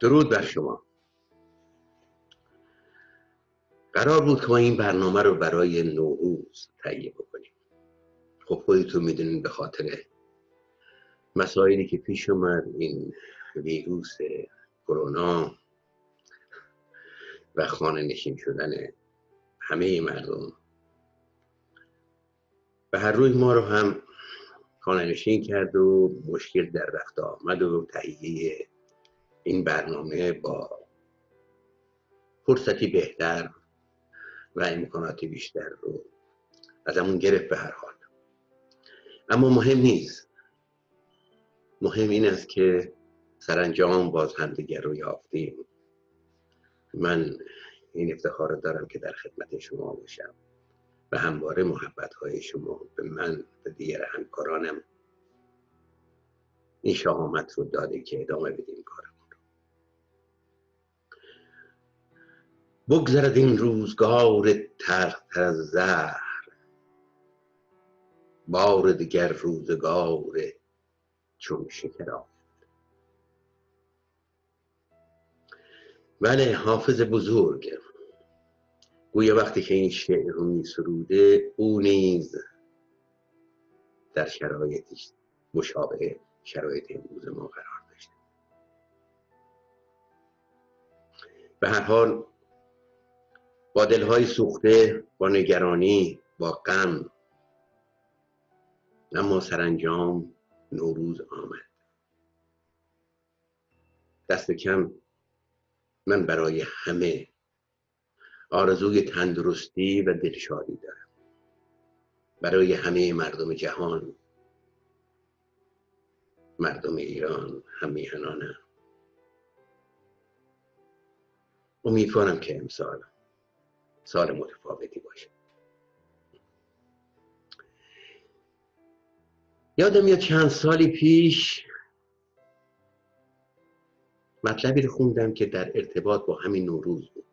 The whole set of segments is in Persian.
Трудашева. قرار بود که ما این برنامه رو برای نوروز تهیه بکنیم. خب خودتون می‌دونین به خاطر مسائلی که پیش اومد این ویروس کرونا و خانه نشین شدن همه مردم. به هر روی ما رو هم خانه نشین کرد و مشکل در رفت آمد و تهیه این برنامه با فرصتی بهتر و امکاناتی بیشتر رو از همون گرفت به هر حال. اما مهم نیست. مهم این است که سرانجام باز همدیگر رو یافتیم. من این افتخار دارم که در خدمت شما باشم و همواره محبت های شما به من و دیگر همکارانم این شهامت رو داده که ادامه بدیم کارم. بگذرد این روزگار تلختر از زهر. بار دیگر روزگار چون شکر بله حافظ بزرگ. گویا وقتی که این شعر رو می سروده او نیز در شرایطی مشابه شرایط امروز ما قرار داشته. به هر حال با دلهای سوخته با نگرانی با غم. اما سرانجام نوروز آمد. دست کم من برای همه آرزوی تندرستی و دلشادی دارم. برای همه مردم جهان مردم ایران هم میهنانم امیدوارم که امسال سال متفاوتی باشه. یادم میاد چند سالی پیش مطلبی رو خوندم که در ارتباط با همین نوروز بود.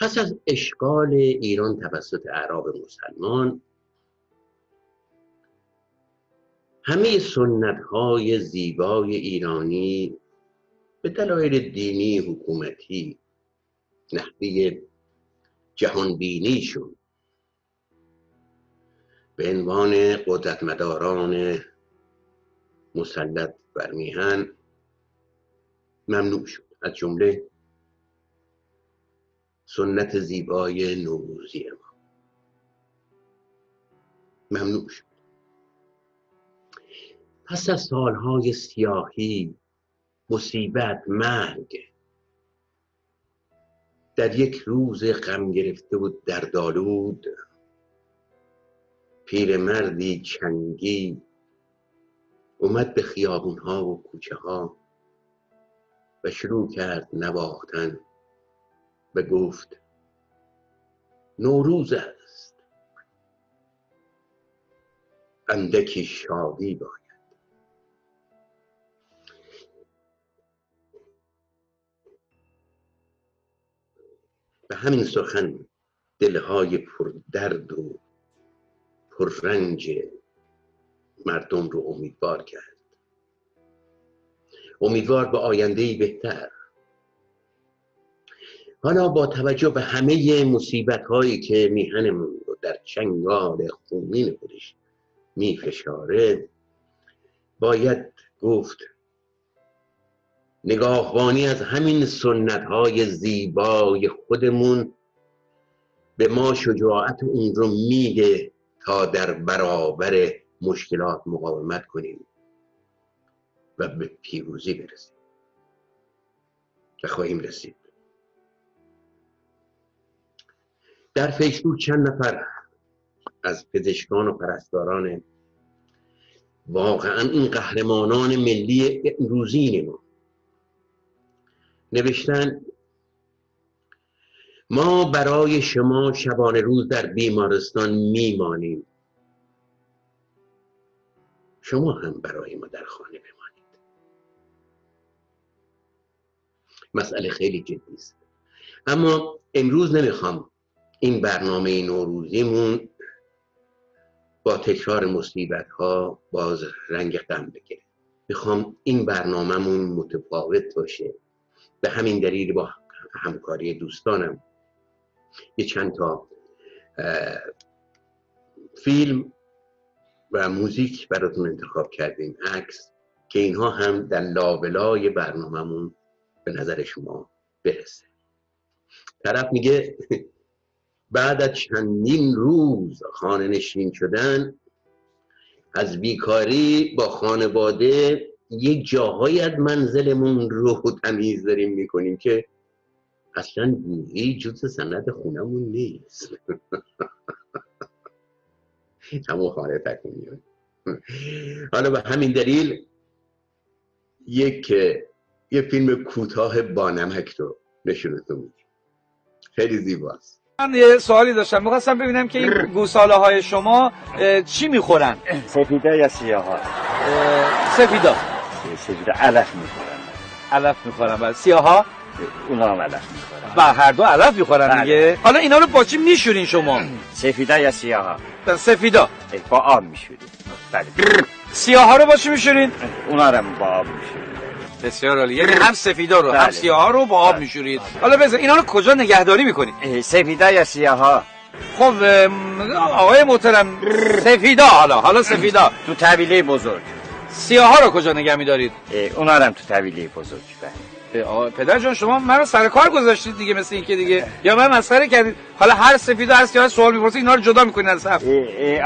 پس از اشغال ایران توسط اعراب مسلمان همه سنت های زیبای ایرانی به دلایل دینی حکومتی نحوه جهانبینیشون به عنوان قدرتمداران مسلط بر میهن ممنوع شد. از جمله سنت زیبای نوروزی ما. ممنوع شد. پس از سالهای سیاهی مصیبت مرگ در یک روز غم گرفته و دردآلود. پیرمردی چنگی اومد به خیابون ها و کوچه ها و شروع کرد نواختن و گفت نوروز است. اندکی شادی باید به همین سخن دلهای پر درد و پر رنج مردم رو امیدوار کرد. امیدوار به آینده بهتر. حالا با توجه به همه مصیبت هایی که میهنمون رو در چنگال خونین خودش میفشاره باید گفت نگاهبانی از همین سنت های زیبای خودمون به ما شجاعت اون رو میده تا در برابر مشکلات مقاومت کنیم و به پیروزی برسیم و خواهیم رسید. در فیسبوک چند نفر از پزشکان و پرستاران واقعا این قهرمانان ملی روزین ما نوشتن ما برای شما شبانه روز در بیمارستان میمانیم. شما هم برای ما در خانه بمانید. مسئله خیلی جدی است. اما امروز نمی‌خوام این برنامه نوروزیمون با تکرار مصیبت ها باز رنگ غم بگیره. می‌خوام این برنامهمون متفاوت باشه. به همین دلیل با همکاری دوستانم یه چند تا فیلم و موزیک براتون انتخاب کردیم. عکس که اینها هم در لابلای برنامهمون به نظر شما برسه. طرف میگه بعد از چندین روز خانه نشین شدن از بیکاری با خانواده یک جاهایی از منزلمون رو تمیز داریم می‌کنیم که اصلا بویی جز سند خونمون نیست. همون خانه تکونی حالا به همین دلیل یک یه فیلم کوتاه بانمک رو نشونتون میدیم. خیلی زیباست. من یه سوالی داشتم. می‌خواستم ببینم که این گوساله های شما چی می‌خورن؟ سفیده یا سیاه ها سفیدا سفیده علف می‌خورن. علف می‌خورن و سیاه ها اونا هم علف می‌خورن. و هر دو علف می‌خورن بله. دیگه. حالا اینا رو با چی میشورین شما؟ سفیده یا سیاه ها سفیدا. با آب میشوریم. بله. سیاه ها رو با چی میشورین؟ اونا رو هم با آب میشوریم. بسیار عالی. یعنی هم سفیدا رو هم بله. سیاه ها رو با آب میشورید. حالا بذار اینا رو کجا نگهداری می‌کنید؟ سفیده یا سیاه ها خب آقای محترم سفیدا حالا حالا سفیدا. تو طویله بزرگ. سیاه ها رو کجا نگه میدارید؟ اونا هم تو طویله بزرگ بله. آقا پدر جان شما من رو سر کار گذاشتید دیگه مثل این که دیگه یا من مسخره کردید؟ حالا هر سفیدا هر سیاه سوال می‌پرسید اینا رو جدا می‌کنید از هم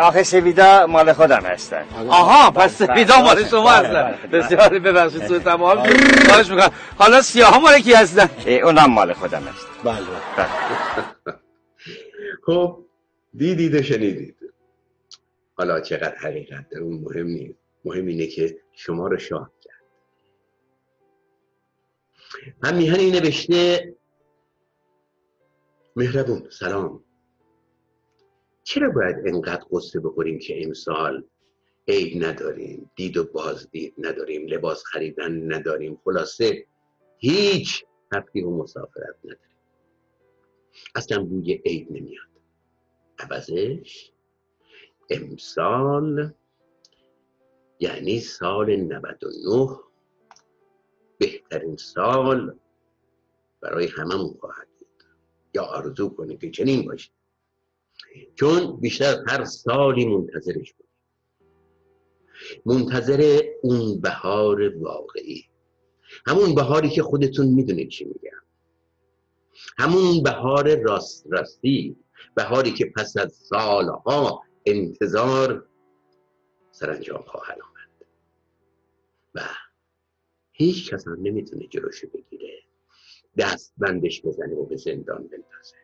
آخه سفیده مال خودم هستن. آها پس سفیدا مال بله، شما بله، هستن. بله. بسیار ببخشید سوء تفاهم خواهش می‌کنم. حالا سیاه ها مال کی هستن؟ اونا هم مال خودم هست بله. خب دیدید و شنیدید. حالا چقدر حقیقت در اون مهم نیست. مهم اینه که شما رو شاد کرد. هم میهنی نوشته مهربون سلام. چرا باید انقدر قصه بخوریم که امسال عید نداریم دید و بازدید نداریم لباس خریدن نداریم؟ خلاصه هیچ تفریح و مسافرت نداریم اصلا بوی عید نمیاد. عوضش امسال یعنی سال 99 بهترین سال برای هممون خواهد بود. یا آرزو کنید که چنین باشه. چون بیشتر هر سالی منتظرش بود. منتظر اون بهار واقعی. همون بهاری که خودتون می‌دونید چی میگم. همون بهار راست راستی. بهاری که پس از سالها انتظار سرانجام خواهد آمد. و هیچ کس هم نمی‌تونه جلوشو بگیره. دست بندش بزنه و به زندان بندازه.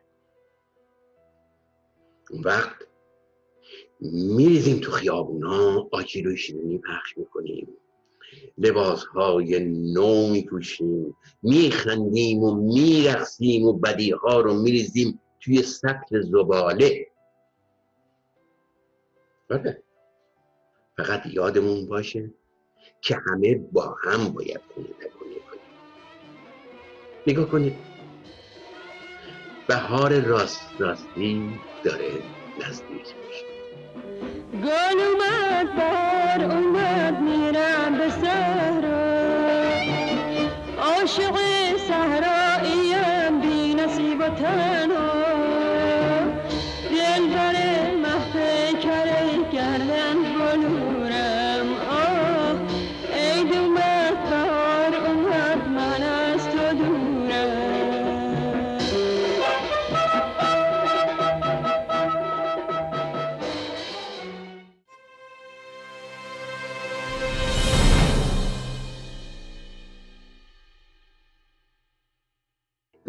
اون وقت میریزیم تو خیابونا آجیل و شیرینی پخش می‌کنیم. لباس های نو میپوشیم میخندیم و میرقصیم و بدی ها رو میریزیم توی سطل زباله. آره. فقط یادمون باشه که همه با هم باید خونه نکنی کنیم. نگاه کنید. بهار راست راستی داره نزدیک میشه. گل اومد بار اومد میرم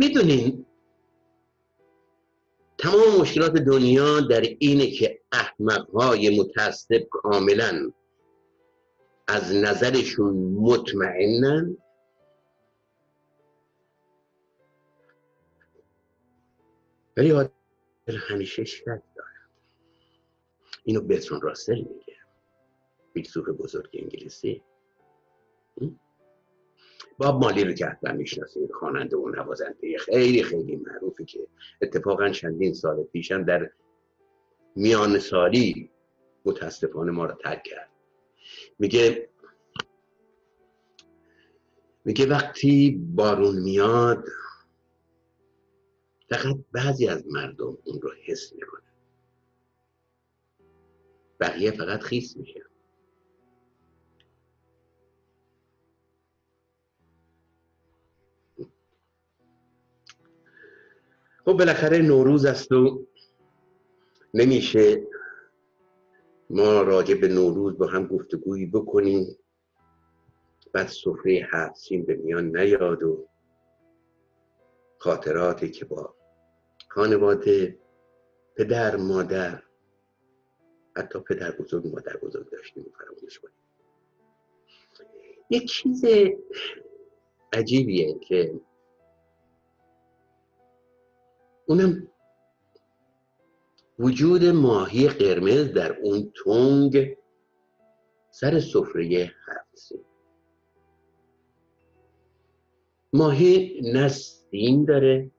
می‌دونین تمام مشکلات دنیا در اینه که احمقهای متعصب کاملا از نظرشون مطمئنن. ولی عادل همیشه شک دارد اینو بترون راسل میگه فیلسوف بزرگ انگلیسی. باب مالی رو که حتما می‌شناسید خواننده و نوازنده خیلی خیلی معروفی که اتفاقا چندین سال پیشم در میان سالی متاسفانه ما رو ترک کرد. میگه میگه وقتی بارون میاد فقط بعضی از مردم اون رو حس می‌کنه بقیه فقط خیس میشه. خب بالاخره نوروز است و نمیشه ما راجع به نوروز با هم گفتگویی بکنیم. بعد سفره هفت به میان نیاد و خاطراتی که با خانواده پدر مادر حتی پدر بزرگ مادر بزرگ داشتیم فراموش کنیم. یک چیز عجیبیه که اونم وجود ماهی قرمز در اون تنگ سر سفره هفت. ماهی نستین داره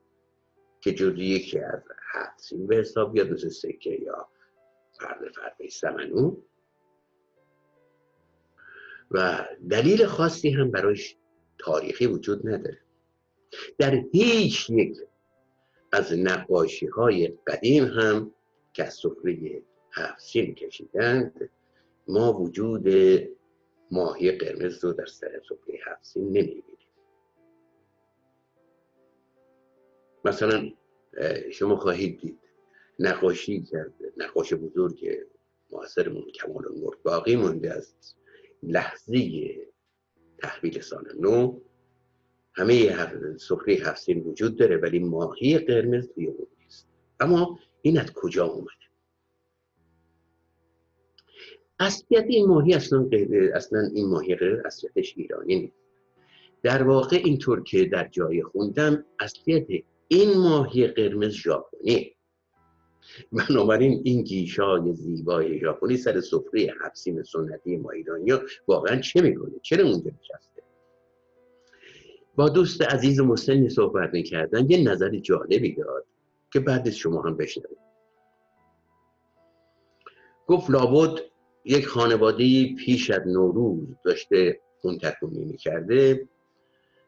که جزو یکی از هفت سین به حساب بیاد مثل سکه یا فرد فرد سمنو و دلیل خاصی هم برایش تاریخی وجود نداره. در هیچ یک از نقاشی های قدیم هم که از سفره هفت سین کشیدند ما وجود ماهی قرمز رو در سر سفره هفت سین نمی‌بینیم. مثلا شما خواهید دید نقاشی کرد نقاش بزرگ معاصرمون کمال باقی مونده از لحظه تحویل سال نو همه سفره هفتین وجود داره ولی ماهی قرمز توی اون نیست. اما این از کجا اومده اصلیت این ماهی اصلا, اصلا این ماهی قرمز اصلیتش ایرانی نیست. در واقع اینطور که در جای خوندم اصلیت این ماهی قرمز ژاپنی. بنابراین این گیشای زیبای ژاپنی سر سفره حفسین سنتی ما ایرانی واقعا چه می‌کنه؟ چرا اونجا نشسته؟ با دوست عزیز مسنی صحبت می‌کردن یه نظر جالبی داد که بعد شما هم بشنوید. گفت لابد یک خانواده پیش از نوروز داشته اون تکونی می‌کرده.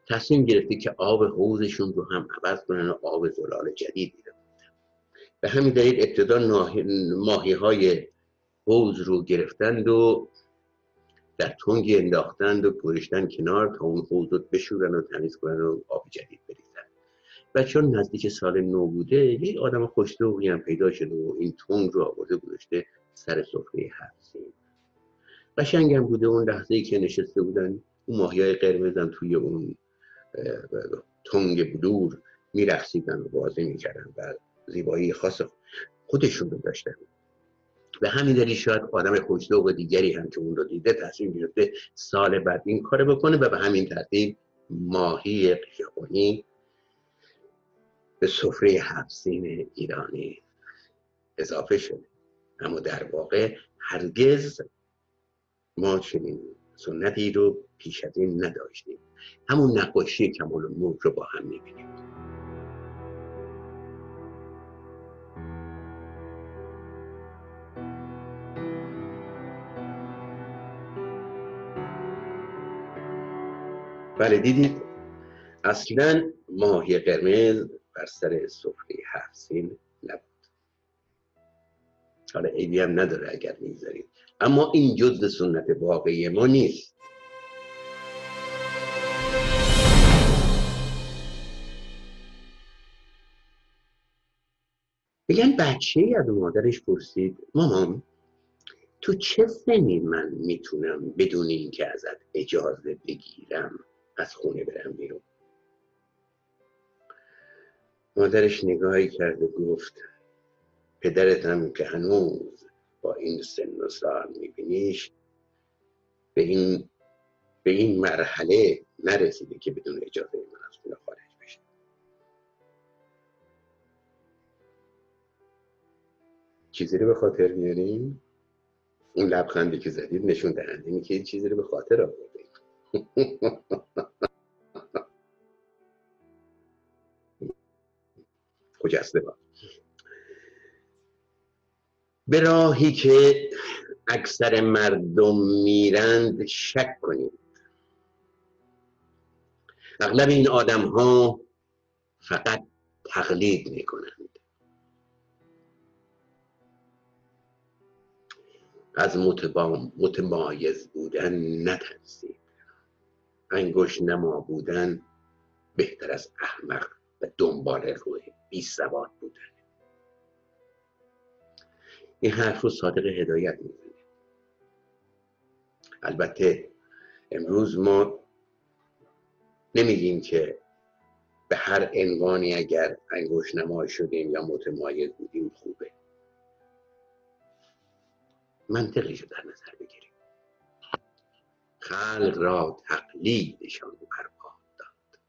تصمیم گرفته که آب حوزشون رو هم عوض کنن و آب زلال جدید بیارن به همین دلیل ابتدا ماهی های حوز رو گرفتند و در تنگی انداختند و گذاشتن کنار تا اون حوز رو بشورن و تمیز کنن و آب جدید بریزن. و چون نزدیک سال نو بوده یک آدم خوشلوقی هم پیدا شده و این تنگ رو آورده گذاشته سر سفره هفت قشنگم بوده اون لحظه ای که نشسته بودن اون ماهی های قرمزن توی اون تنگ بلور میرخصیدن و بازی می‌کردن و زیبایی خاص خودشون رو داشتن. به همین دلیل شاید آدم خوشلوق دیگری هم که اون رو دیده تصمیم گرفته سال بعد این کار بکنه و به همین ترتیب ماهی ژاپنی به سفره هفسین ایرانی اضافه شده. اما در واقع هرگز ما چنین سنتی رو پیش از این نداشتیم. همون نقاشی کمال الملک رو با هم می‌بینیم. بله دیدید؟ اصلا ماهی قرمز بر سر سفره هفسین نبود. حالا عیبی هم نداره اگر می‌گذارید. اما این جز سنت واقعی ما نیست. میگن بچه از مادرش پرسید مامان تو چه سنی من می‌تونم بدون اینکه ازت اجازه بگیرم؟ از خونه برم بیرون. مادرش نگاهی کرد و گفت پدرت هم که هنوز با این سن و سال میبینیش به این به این مرحله نرسیده که بدون اجازه من از خونه خارج بشه. چیزی رو به خاطر میاریم؟ اون لبخندی که زدید نشون دهنده که چیزی رو به خاطر آوردید خجسته با به راهی که اکثر مردم میرند شک کنید اغلب این آدم ها فقط تقلید می‌کنند. از متبا- متمایز بودن نترسید. انگشت نما بودن بهتر از احمق و دنبال روی بی سواد بودن. این حرف رو صادق هدایت می‌زنه البته امروز ما نمیگیم که به هر عنوانی اگر انگشت نما شدیم یا متمایز بودیم خوبه. منطقش رو در نظر بگیریم. خلق را تقلیدشان برباد داد.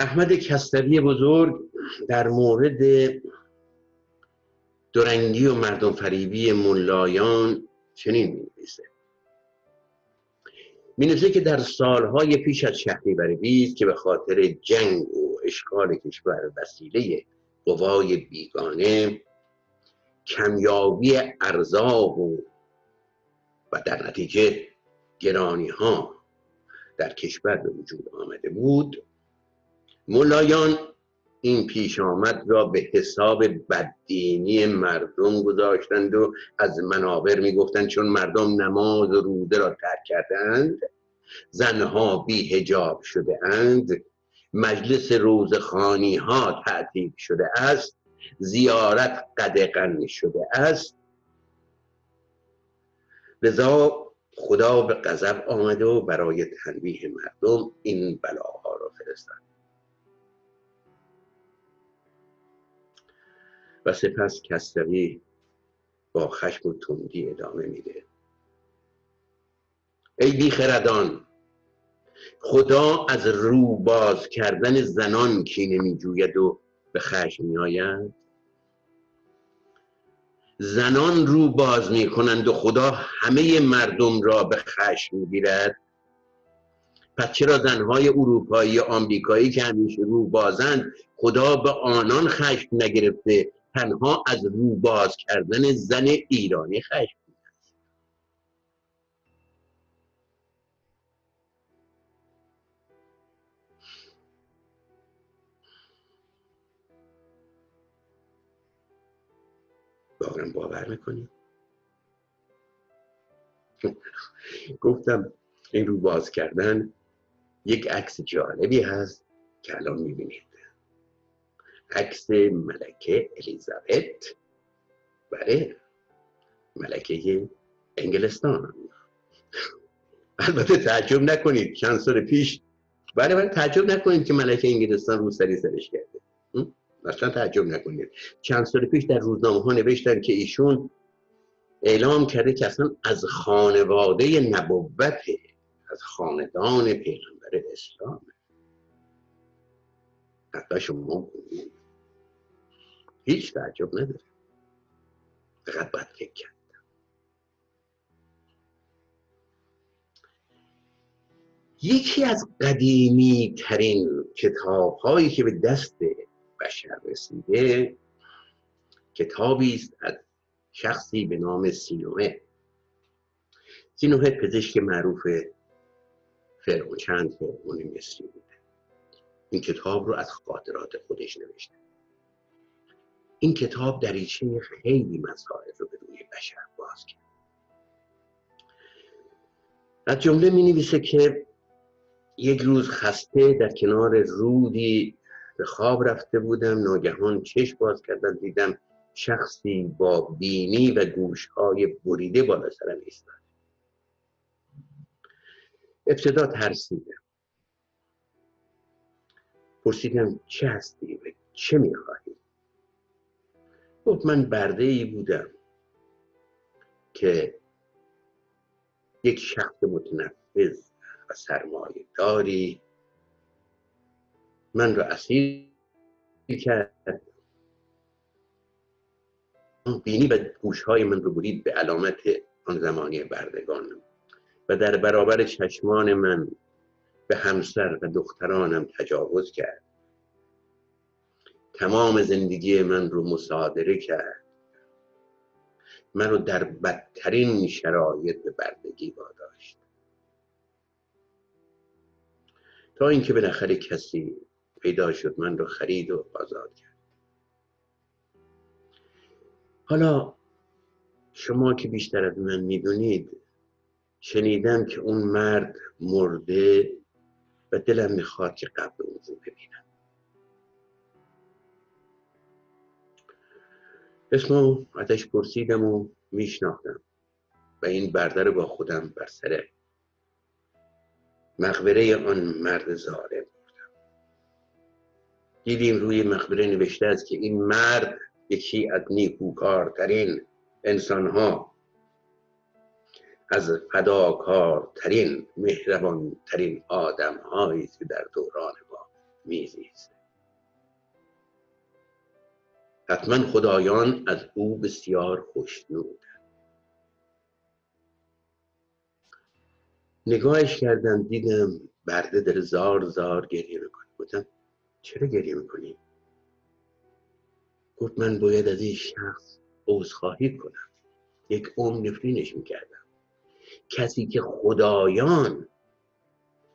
احمد کستوی بزرگ در مورد دورنگی و مردم فریبی ملایان چنین می نویسه می نویسه که در سالهای پیش از شهریور بیست که به خاطر جنگ و اشغال کشور وسیله قوای بیگانه کمیابی ارزاق و و در نتیجه گرانی ها در کشور به وجود آمده بود. ملایان این پیش آمد را به حساب بددینی مردم گذاشتند و از منابر می‌گفتند چون مردم نماز و روده را ترک کردند زنها بی هجاب شده اند مجلس روزخانی ها تعطیل شده است. زیارت قدغن شده است. لذا خدا به غضب آمده و برای تنبیه مردم این بلاها را فرستاد. و سپس کستوی با خشم و تندی ادامه میده. ای بیخردان خدا از رو باز کردن زنان کینه میجوید و به خشم میآید زنان رو باز می‌کنند و خدا همه مردم را به خشم می‌گیرد. پس چرا زنهای اروپایی آمریکایی که همیشه رو بازند خدا به آنان خشم نگرفته تنها از رو باز کردن زن ایرانی خشم. واقعا باور می‌کنی؟ گفتم این رو باز کردن یک عکس جالبی هست که الان می‌بینید. عکس ملکه الیزابت بله ملکه انگلستان. البته تعجب نکنید چند سال پیش. بله بله تعجب نکنید که ملکه انگلستان رو سری سرش کرده. م? اصلا تعجب نکنید. چند سال پیش در روزنامه ها نوشتن که ایشون اعلام کرده که اصلا از خانواده نبوت از خاندان پیغمبر اسلام. حتی شما هیچ تعجب نداره. فقط باید فکر کرد. یکی از قدیمی ترین کتاب هایی که به دست بشر رسیده. کتابی است از شخصی به نام سینوه. سینوه پزشک معروف فرعون چند فرعون مصری بوده. این کتاب رو از خاطرات خودش نوشته. این کتاب دریچه خیلی مسائل رو به روی بشر باز کرد. از جمله می نویسه که یک روز خسته در کنار رودی به خواب رفته بودم ناگهان چشم باز کردم دیدم شخصی با بینی و گوشهای بریده بالا سرم ایستاد. ابتدا ترسیدم. پرسیدم چه هستی و چه می‌خواهی؟ گفت من برده ای بودم که یک شخص متنفذ و سرمایه داری من رو اسیر کرد. بینی و گوشهای من رو برید به علامت آن زمانی بردگانم و در برابر چشمان من به همسر و دخترانم تجاوز کرد. تمام زندگی من رو مصادره کرد. من رو در بدترین شرایط به بردگی واداشت. تا اینکه بالاخره کسی پیدا شد من رو خرید و آزاد کرد. حالا شما که بیشتر از من می‌دونید شنیدم که اون مرد مرده و دلم می‌خواد که قبل اون رو ببینم. اسمو ازش پرسیدم و میشناختم و این برده رو با خودم بر سر مقبره آن مرد ظالم دیدیم روی مقبره نوشته است که این مرد یکی از نیکوکارترین انسانها. از فداکارترین مهربانترین آدم هایی که در دوران ما میزیست. حتما خدایان از او بسیار خوشنود نگاهش کردم دیدم برده در زار زار گریه می‌کنه. گفتم چرا گریه می‌کنی؟ گفت من باید از این شخص عذرخواهی کنم. یک عمر نفرینش می‌کردم. کسی که خدایان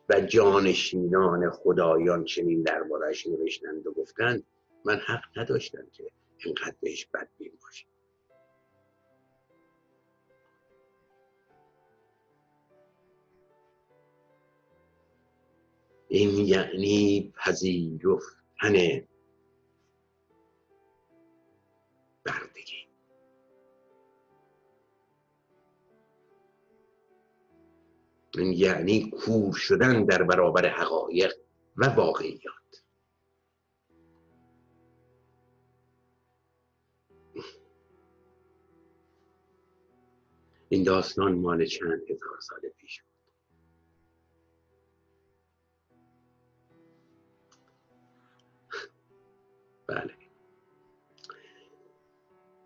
و جانشینان خدایان چنین دربارش نوشتند و گفتند من حق نداشتم که اینقدر بهش بدبین باشم. این یعنی پذیرفتن بردگی. این یعنی کور شدن در برابر حقایق و واقعیات. این داستان مال چند هزار سال پیش بود.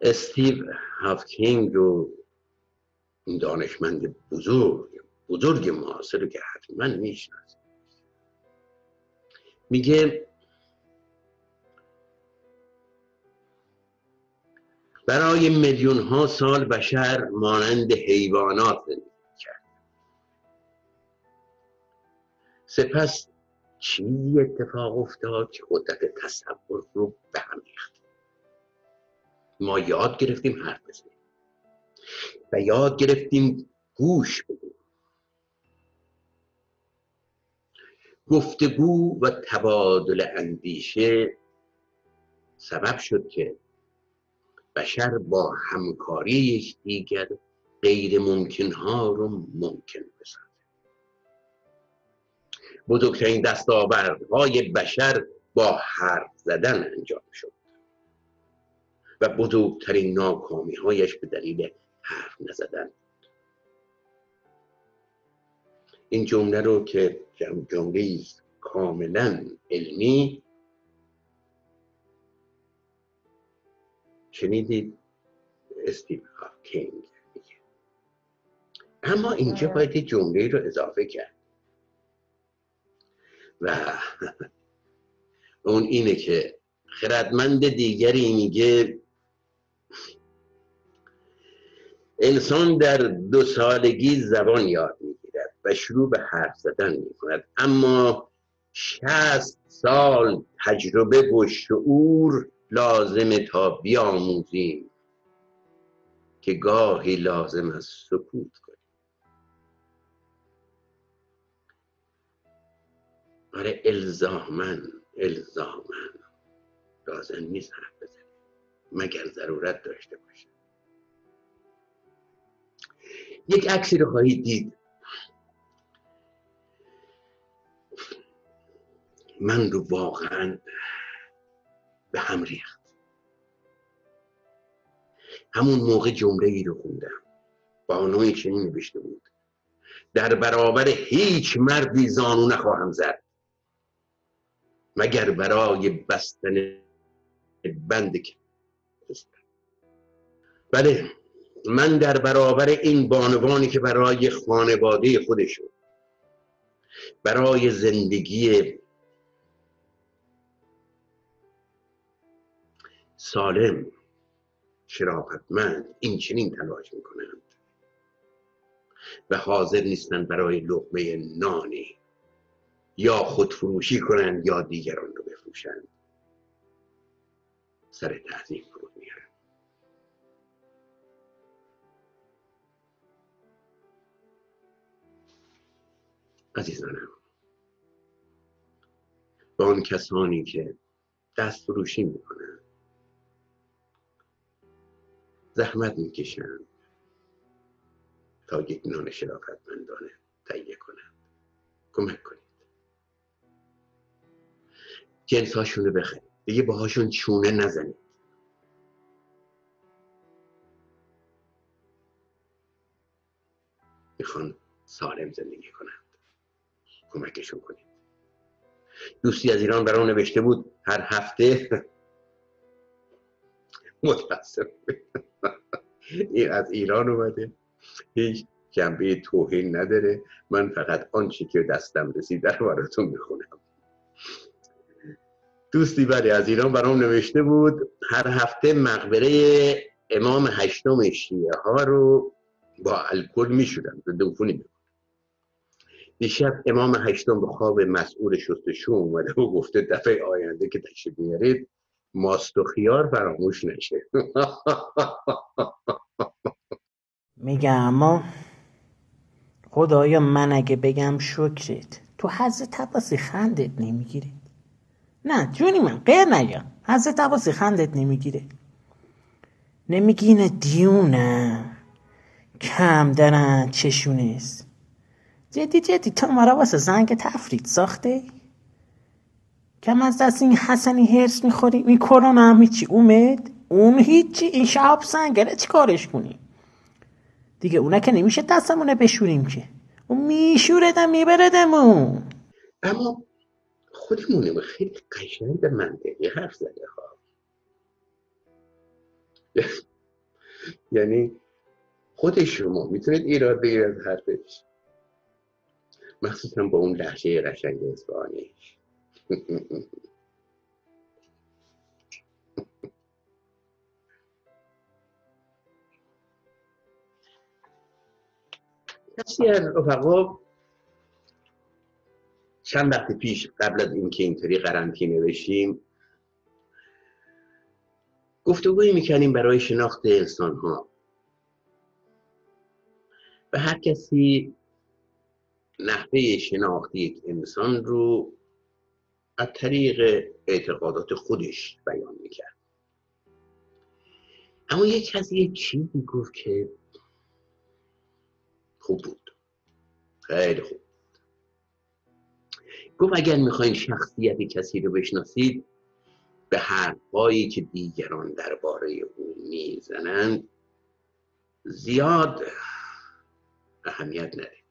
استیو هافکینگ رو این دانشمند بزرگ بزرگ معاصر رو که حتما می‌شناسید میگه برای میلیون ها سال بشر مانند حیوانات زندگی کرد سپس چیزی اتفاق افتاد که قدرت تصور رو به هم ریخت؟ ما یاد گرفتیم حرف بزنیم. و یاد گرفتیم گوش بدیم. گفتگو و تبادل اندیشه سبب شد که بشر با همکاری یکدیگر غیر ممکن ها رو ممکن بسازه. بزرگترین دستاوردهای بشر با حرف زدن انجام شد. و بزرگترین ناکامی هایش به دلیل حرف نزدن. این جمله رو که جمله کاملا علمی. شنیدید؟ استیو هاکینگ اما اینجا باید جمله رو اضافه کرد. و اون اینه که خردمند دیگری میگه انسان در دو سالگی زبان یاد می‌گیرد و شروع به حرف زدن می‌کند. اما شست سال تجربه و شعور لازم تا بیاموزیم که گاهی لازم است سکوت کنیم. برای الزامن الزامن لازم نیست حرف بزنیم. مگر ضرورت داشته باشه یک عکسی رو خواهید دید. من رو واقعا به هم ریخت. همون موقع جمله ای رو خوندم. بانوی چنین نوشته بود. در برابر هیچ مردی زانو نخواهم زد. مگر برای بستن بند بله. من در برابر این بانوانی که برای خانواده خودشون برای زندگی سالم شرافتمند این چنین تلاش می‌کنند. و حاضر نیستند برای لقمه نانی یا خودفروشی کنند یا دیگران رو بفروشند. سر تعظیم فرود عزیزانم. به آن کسانی که دست فروشی می‌کنند زحمت می‌کشند تا یک نان شرافتمندانه تهیه کنند. کمک کنید. جنس هاشون رو بخرید. دیگه باهاشون چونه نزنید. می‌خوان سالم زندگی کنند. کمکشون کنید دوستی از ایران برام نوشته بود هر هفته. متاسف این از ایران اومده. هیچ جنبه توهین نداره. من فقط آنچه که دستم رسید در براتون می‌خونم. دوستی بله از ایران برام نوشته بود هر هفته مقبره امام هشتم شیعه ها رو با الکل میشورن ضد عفونی دیشب امام هشتم به خواب مسئول شستشو اومده و گفته دفعه آینده که تشریف میارید ماست و خیار فراموش نشه. میگه اما خدایا من اگه بگم شکرت تو حضرت عباسی خندت نمی‌گیره. نه جونی من غیر نگم حضرت عباسی خندت نمی‌گیره. نمیگی اینه دیونه کم دارن چشونست جدی جدی. تو مرا واسه زنگ تفرید ساخته کم از دست این حسنی هرس می‌خوری؟ این کرونا هم هیچی اومد؟ اون هیچی؟ این شهاب سنگره چی کارش کنی؟ دیگه اونا که نمیشه دستمونه بشوریم که. اون میشوردم میبردمون. اما خودمونم خیلی قشنگ به منطقی حرف زده ها یعنی خود شما می‌تونید ایراد بگیرید حرفش مخصوصا با اون لحجه قشنگ اصفهانیش کسی از رفقا چند وقت پیش قبل از اینکه اینطوری قرنطینه بشیم گفتگویی می‌کنیم برای شناخت انسان ها و هر کسی نحوه شناخت یک انسان رو از طریق اعتقادات خودش بیان می‌کرد. اما یک کسی یک چیزی گفت که خوب بود. خیلی خوب گفت اگر می‌خواین شخصیت کسی رو بشناسید به حرفهایی که دیگران درباره او می‌زنند زیاد اهمیت ندید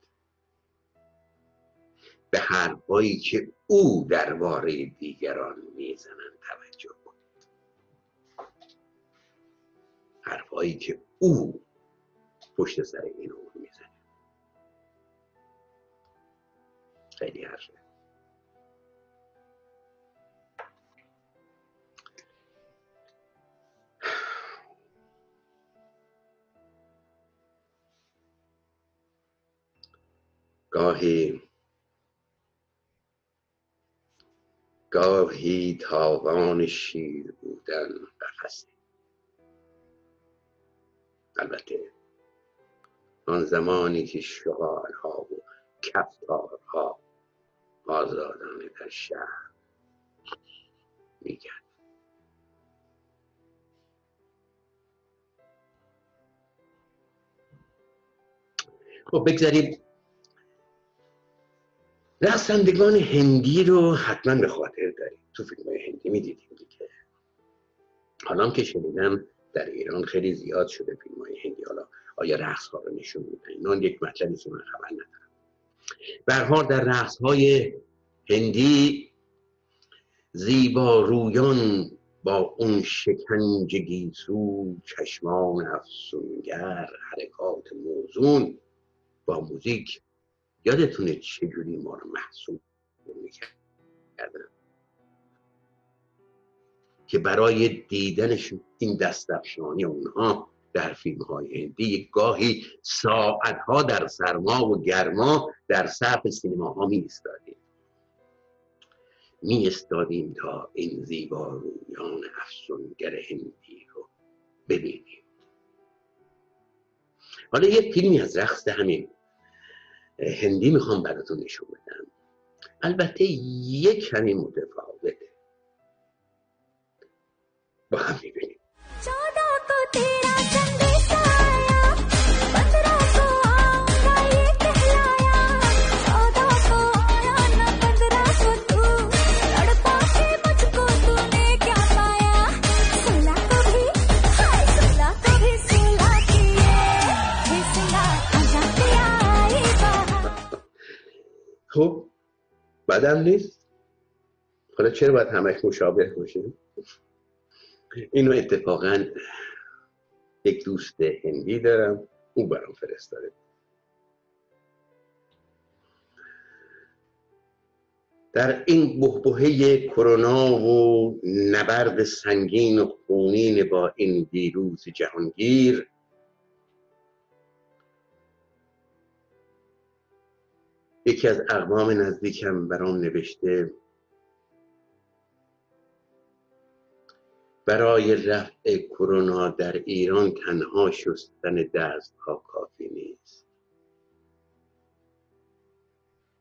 به حرفهایی که او درباره دیگران می‌زنند توجه کنید. حرفهایی که او پشت سر این امور می‌زنه. خیلی حرفه گاهی گاهی تاوان شیر بودن قفسه البته آن زمانی که شغالها و کفتارها آزادانه در شهر میگن خب بگذارید رقصندگان هندی رو حتما به خاطر داریم. تو فیلم های هندی می‌دیدیم دیگه. حالا که شنیدم در ایران خیلی زیاد شده فیلم های هندی. حالا آیا رقص ها رو نشون میدن؟ اینا یک مطلبی که من خبر ندارم. برها در رقص های هندی زیبا رویان با اون شکنج گیسو چشمان افسونگر حرکات موزون با موزیک یادتونه چجوری ما رو محسوب می‌کردن؟ که برای دیدنش این دستفشانی اونها در فیلم های هندی گاهی ساعتها در سرما و گرما در صف سینما ها می ایستادیم می استادیم تا این زیبا رویان افسونگر هندی رو ببینیم. حالا یه فیلمی از رقص همین هندی می‌خوام براتون نشون بدم. البته یک کمی متفاوته. با هم می‌بینیم. بدم نیست؟ حالا چرا باید همش مشابه باشه؟ اینو اتفاقا یک دوست هندی دارم او برام فرستاده. در این بحبوحه کرونا و نبرد سنگین و خونین با این ویروس جهانگیر یکی از اقوام نزدیکم برام نوشته برای رفع کرونا در ایران تنها شستن دستها کافی نیست.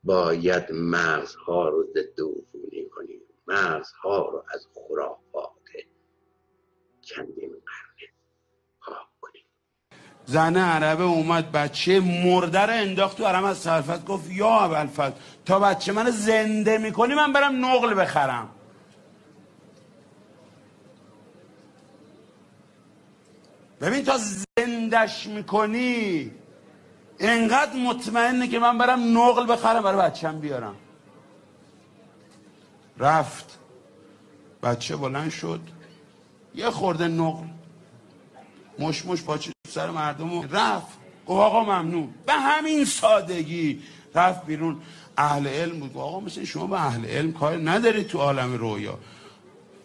باید مرزها رو ضد عفونی کنیم. مرزها رو از خرافات کنیم زن عربه اومد بچه مرده رو انداخت تو حرم از سرفت گفت یا ابوالفضل تا بچه من زنده می‌کنی من برم نقل بخرم. ببین تا زندش می‌کنی انقدر مطمئنه که من برم نقل بخرم برای بچم بیارم. رفت. بچه بلند شد. یه خورده نقل. مش مش پاچه سر مردم رفت. گفت آقا ممنون. به همین سادگی رفت بیرون. اهل علم بود. آقا مثل شما به اهل علم کار نداری تو عالم رویا.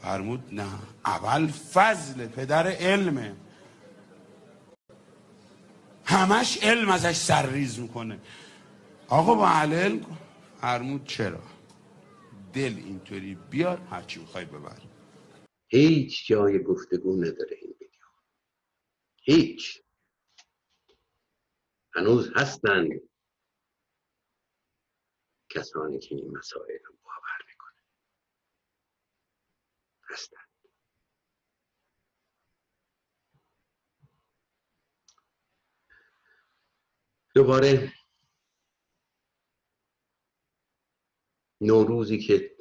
فرمود نه. اول فضل پدر علمه. همش علم ازش سرریز می‌کنه. آقا با اهل علم فرمود چرا؟ دل اینطوری بیار هرچی می‌خوای ببر. هیچ جای گفتگو نداره هیچ. هنوز هستند کسانی که این مسائل رو باور می‌کنن. هستند دوباره نوروزی که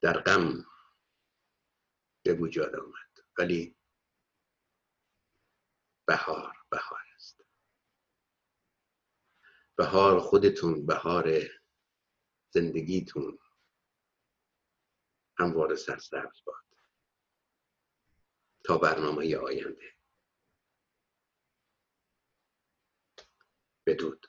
در غم به وجود آمد. ولی بهار بهار است. بهار خودتون بهار زندگیتون. هموار سرسبز باد. تا برنامه آینده. بدرود